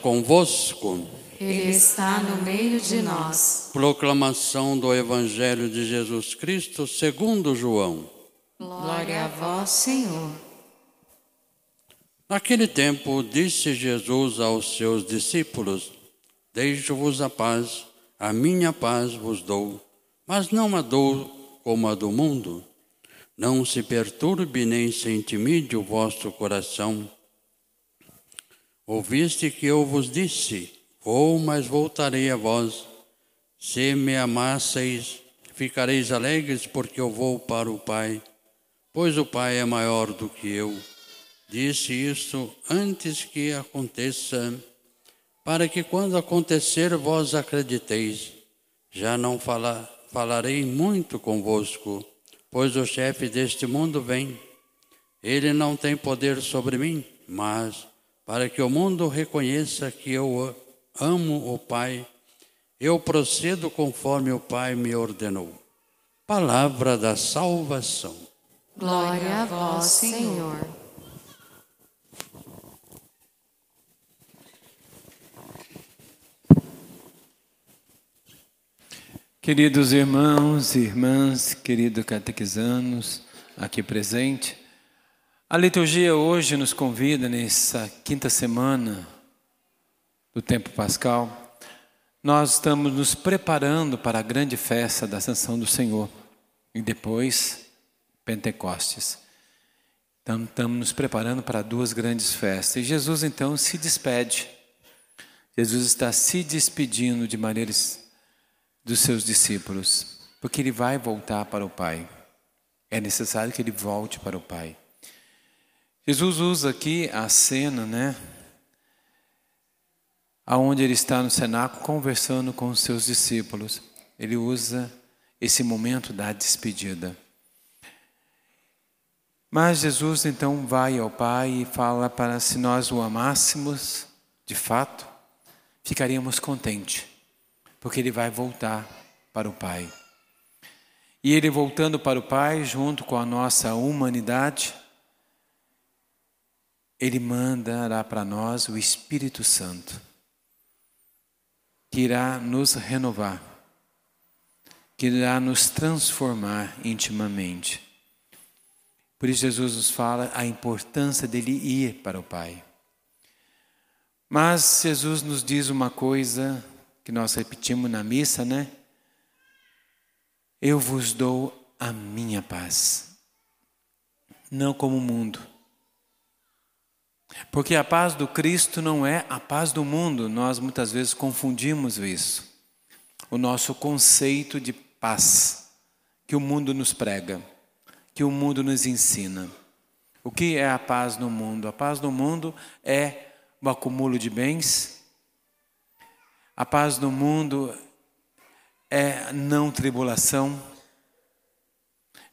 convosco. Ele está no meio de nós. Proclamação do Evangelho de Jesus Cristo segundo João. Glória a vós, Senhor. Naquele tempo disse Jesus aos seus discípulos: Deixo-vos a paz, a minha paz vos dou, mas não a dou como a do mundo. Não se perturbe nem se intimide o vosso coração. Ouviste que eu vos disse: Vou, mas voltarei a vós. Se me amasseis, ficareis alegres, porque eu vou para o Pai, pois o Pai é maior do que eu. Disse isso antes que aconteça, para que quando acontecer vós acrediteis. Já não fala, falarei muito convosco, pois o chefe deste mundo vem. Ele não tem poder sobre mim, mas para que o mundo reconheça que eu amo o Pai, eu procedo conforme o Pai me ordenou. Palavra da salvação. Glória a vós, Senhor. Queridos irmãos e irmãs, queridos catequizanos aqui presente, a liturgia hoje nos convida nessa quinta semana do tempo pascal. Nós estamos nos preparando para a grande festa da Ascensão do Senhor e depois Pentecostes. Então, estamos nos preparando para duas grandes festas. E Jesus então se despede. Jesus está se despedindo de maneira dos seus discípulos, porque ele vai voltar para o Pai. É necessário que ele volte para o Pai. Jesus usa aqui a cena, né? Aonde ele está no cenáculo conversando com os seus discípulos. Ele usa esse momento da despedida. Mas Jesus então vai ao Pai e fala para se nós o amássemos, de fato, ficaríamos contentes porque ele vai voltar para o Pai. E ele voltando para o Pai, junto com a nossa humanidade, ele mandará para nós o Espírito Santo, que irá nos renovar, que irá nos transformar intimamente. Por isso, Jesus nos fala a importância dele ir para o Pai. Mas Jesus nos diz uma coisa que nós repetimos na missa, né? Eu vos dou a minha paz, não como o mundo. Porque a paz do Cristo não é a paz do mundo, nós muitas vezes confundimos isso. O nosso conceito de paz que o mundo nos prega, que o mundo nos ensina. O que é a paz no mundo? A paz no mundo é o acúmulo de bens, a paz no mundo é não tribulação.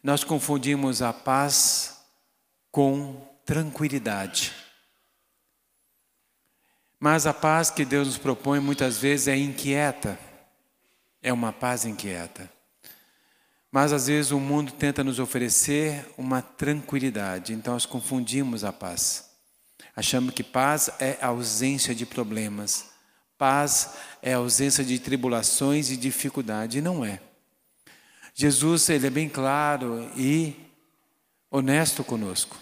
Nós confundimos a paz com tranquilidade. Mas a paz que Deus nos propõe muitas vezes é inquieta, é uma paz inquieta. Mas às vezes o mundo tenta nos oferecer uma tranquilidade, então nós confundimos a paz. Achamos que paz é ausência de problemas. Paz é ausência de tribulações e dificuldade, e não é. Jesus, ele é bem claro e honesto conosco.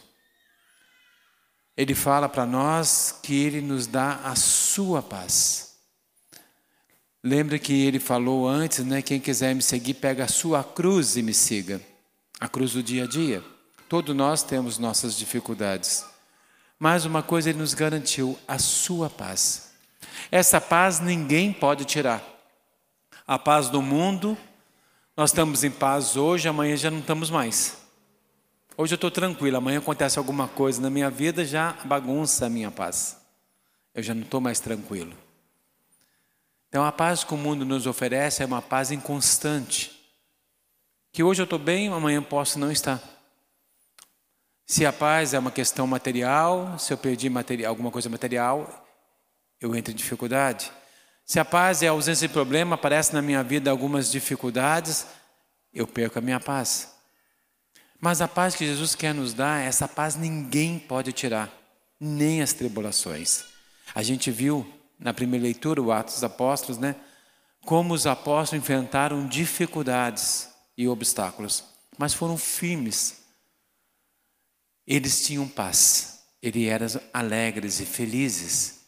Ele fala para nós que ele nos dá a sua paz. Lembra que ele falou antes, né? Quem quiser me seguir, pega a sua cruz e me siga. A cruz do dia a dia. Todos nós temos nossas dificuldades. Mas uma coisa ele nos garantiu: a sua paz. Essa paz ninguém pode tirar. A paz do mundo, nós estamos em paz hoje, amanhã já não estamos mais. Hoje eu estou tranquilo, amanhã acontece alguma coisa na minha vida, já bagunça a minha paz. Eu já não estou mais tranquilo. Então a paz que o mundo nos oferece é uma paz inconstante. Que hoje eu estou bem, amanhã posso não estar. Se a paz é uma questão material, se eu perdi material, alguma coisa material, eu entro em dificuldade. Se a paz é a ausência de problema, aparece na minha vida algumas dificuldades, eu perco a minha paz. Mas a paz que Jesus quer nos dar, essa paz ninguém pode tirar, nem as tribulações. A gente viu na primeira leitura, o Atos dos Apóstolos, né? Como os apóstolos enfrentaram dificuldades e obstáculos, mas foram firmes. Eles tinham paz, eles eram alegres e felizes.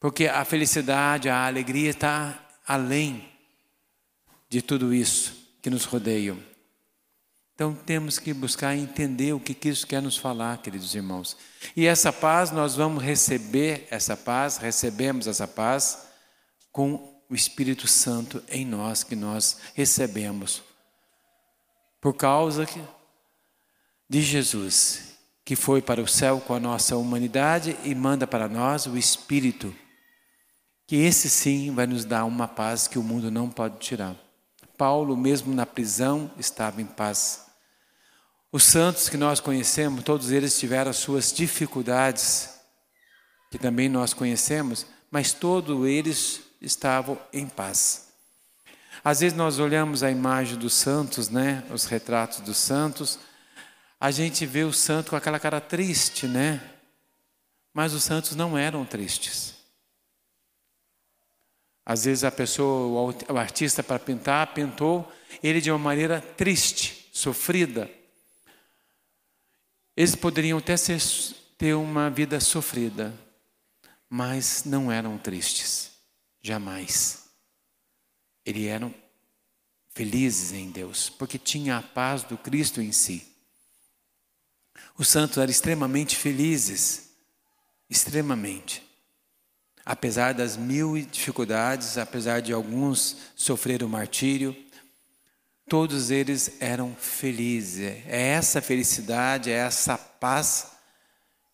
Porque a felicidade, a alegria está além de tudo isso que nos rodeia. Então temos que buscar entender o que Cristo quer nos falar, queridos irmãos. E essa paz, nós vamos receber essa paz, recebemos essa paz com o Espírito Santo em nós, que nós recebemos. Por causa de Jesus, que foi para o céu com a nossa humanidade e manda para nós o Espírito, que esse sim vai nos dar uma paz que o mundo não pode tirar. Paulo, mesmo na prisão, estava em paz. Os santos que nós conhecemos, todos eles tiveram as suas dificuldades, que também nós conhecemos, mas todos eles estavam em paz. Às vezes nós olhamos a imagem dos santos, né, os retratos dos santos, a gente vê o santo com aquela cara triste, né? Mas os santos não eram tristes. Às vezes a pessoa, o artista para pintar, pintou ele de uma maneira triste, sofrida, eles poderiam até ser, ter uma vida sofrida, mas não eram tristes, jamais. Eles eram felizes em Deus, porque tinha a paz do Cristo em si. Os santos eram extremamente felizes, extremamente. Apesar das mil dificuldades, apesar de alguns sofrer o martírio, todos eles eram felizes. É essa felicidade, é essa paz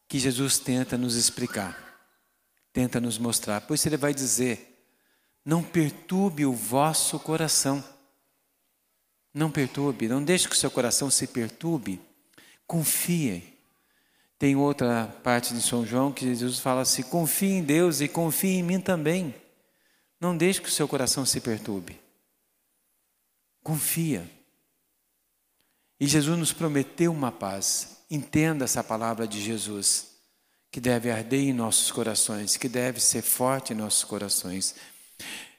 que Jesus tenta nos explicar, tenta nos mostrar. Por isso ele vai dizer: não perturbe o vosso coração. Não perturbe, não deixe que o seu coração se perturbe. Confie. Tem outra parte de São João que Jesus fala assim: confie em Deus e confie em mim também. Não deixe que o seu coração se perturbe. Confia. E Jesus nos prometeu uma paz. Entenda essa palavra de Jesus, que deve arder em nossos corações, que deve ser forte em nossos corações.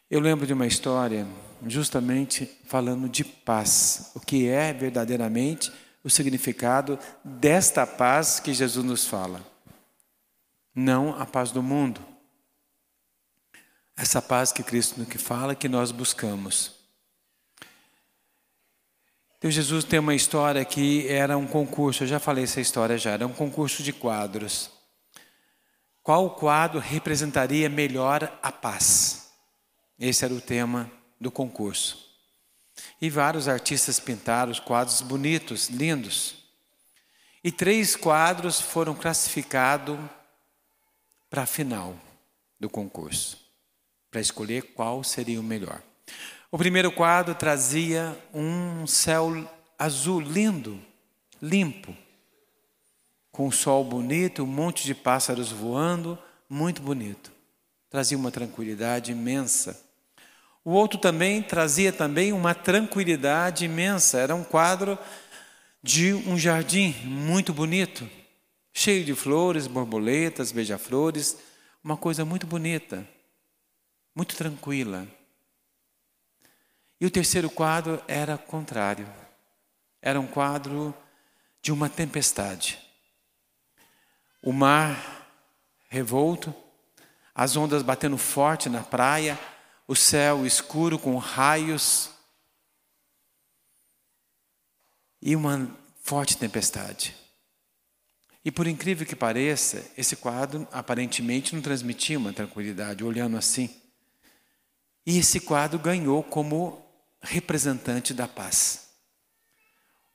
Eu lembro de uma história, justamente falando de paz, o que é verdadeiramente o significado desta paz que Jesus nos fala. Não a paz do mundo. Essa paz que Cristo nos fala que nós buscamos. Então Jesus tem uma história que era um concurso, eu já falei essa história já, era um concurso de quadros. Qual quadro representaria melhor a paz? Esse era o tema do concurso. E vários artistas pintaram os quadros bonitos, lindos. E três quadros foram classificados para a final do concurso, para escolher qual seria o melhor. O primeiro quadro trazia um céu azul lindo, limpo, com um sol bonito, um monte de pássaros voando, muito bonito. Trazia uma tranquilidade imensa. O outro também trazia também uma tranquilidade imensa. Era um quadro de um jardim muito bonito, cheio de flores, borboletas, beija-flores, uma coisa muito bonita, muito tranquila. E o terceiro quadro era contrário. Era um quadro de uma tempestade. O mar revolto, as ondas batendo forte na praia, o céu escuro com raios e uma forte tempestade. E por incrível que pareça, esse quadro aparentemente não transmitia uma tranquilidade, olhando assim. E esse quadro ganhou como representante da paz.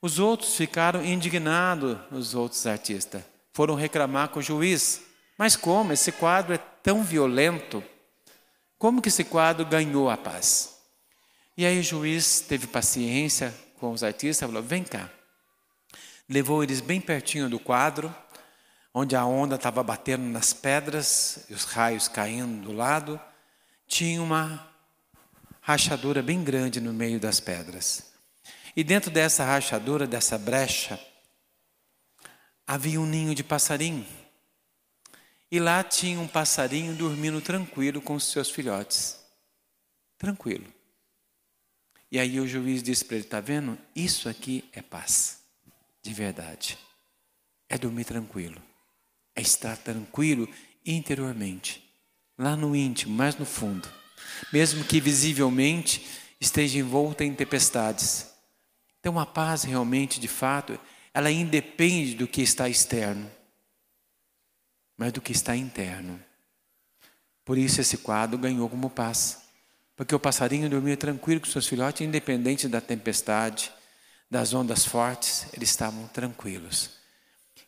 Os outros ficaram indignados, os outros artistas. Foram reclamar com o juiz. Mas como? Esse quadro é tão violento. Como que esse quadro ganhou a paz? E aí o juiz teve paciência com os artistas, falou: vem cá. Levou eles bem pertinho do quadro, onde a onda estava batendo nas pedras, os raios caindo do lado. Tinha uma rachadura bem grande no meio das pedras. E dentro dessa rachadura, dessa brecha, havia um ninho de passarinho. E lá tinha um passarinho dormindo tranquilo com os seus filhotes. Tranquilo. E aí o juiz disse para ele: Está vendo? Isso aqui é paz, de verdade. É dormir tranquilo. É estar tranquilo interiormente, lá no íntimo, mais no fundo. Mesmo que visivelmente esteja envolta em tempestades. Então a paz realmente, de fato, ela independe do que está externo, mas do que está interno. Por isso esse quadro ganhou como paz. Porque o passarinho dormia tranquilo com seus filhotes, independente da tempestade, das ondas fortes, eles estavam tranquilos.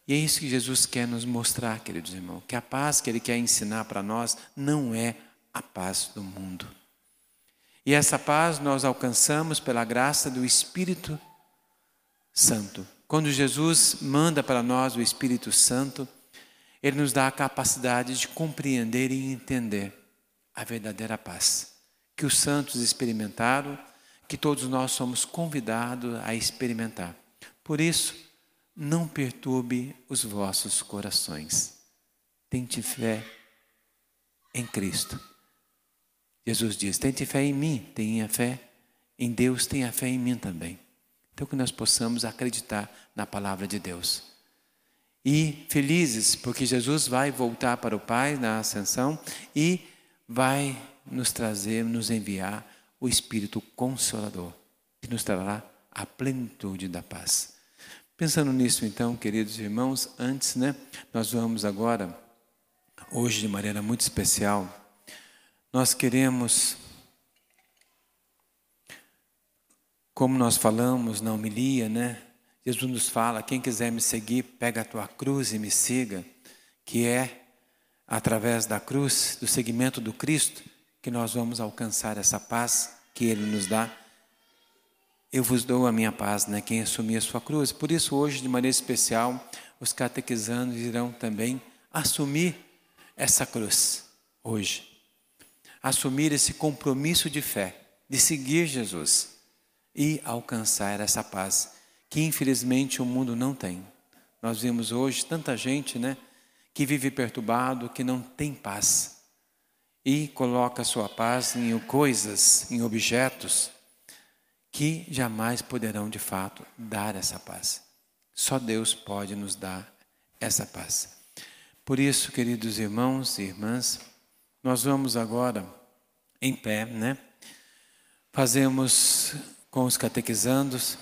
E é isso que Jesus quer nos mostrar, queridos irmãos, que a paz que Ele quer ensinar para nós não é a paz do mundo. E essa paz nós alcançamos pela graça do Espírito Santo. Quando Jesus manda para nós o Espírito Santo, Ele nos dá a capacidade de compreender e entender a verdadeira paz que os santos experimentaram, que todos nós somos convidados a experimentar. Por isso, não perturbe os vossos corações. Tente fé em Cristo. Jesus diz: Tente fé em mim, tenha fé em Deus, tenha fé em mim também. Então, que nós possamos acreditar na palavra de Deus. E felizes, porque Jesus vai voltar para o Pai na ascensão e vai nos trazer, nos enviar o Espírito Consolador, que nos trará a plenitude da paz. Pensando nisso, então, queridos irmãos, antes, né, nós vamos agora, hoje de maneira muito especial, nós queremos, como nós falamos na homilia, né, Jesus nos fala: quem quiser me seguir, pega a tua cruz e me siga, que é através da cruz, do seguimento do Cristo, que nós vamos alcançar essa paz que Ele nos dá. Eu vos dou a minha paz, né? Quem assumir a sua cruz. Por isso, hoje, de maneira especial, os catequizandos irão também assumir essa cruz, hoje. Assumir esse compromisso de fé, de seguir Jesus e alcançar essa paz, que infelizmente o mundo não tem. Nós vemos hoje tanta gente, né? Que vive perturbado, que não tem paz e coloca sua paz em coisas, em objetos que jamais poderão de fato dar essa paz. Só Deus pode nos dar essa paz. Por isso, queridos irmãos e irmãs, nós vamos agora em pé, né? Fazemos com os catequizandos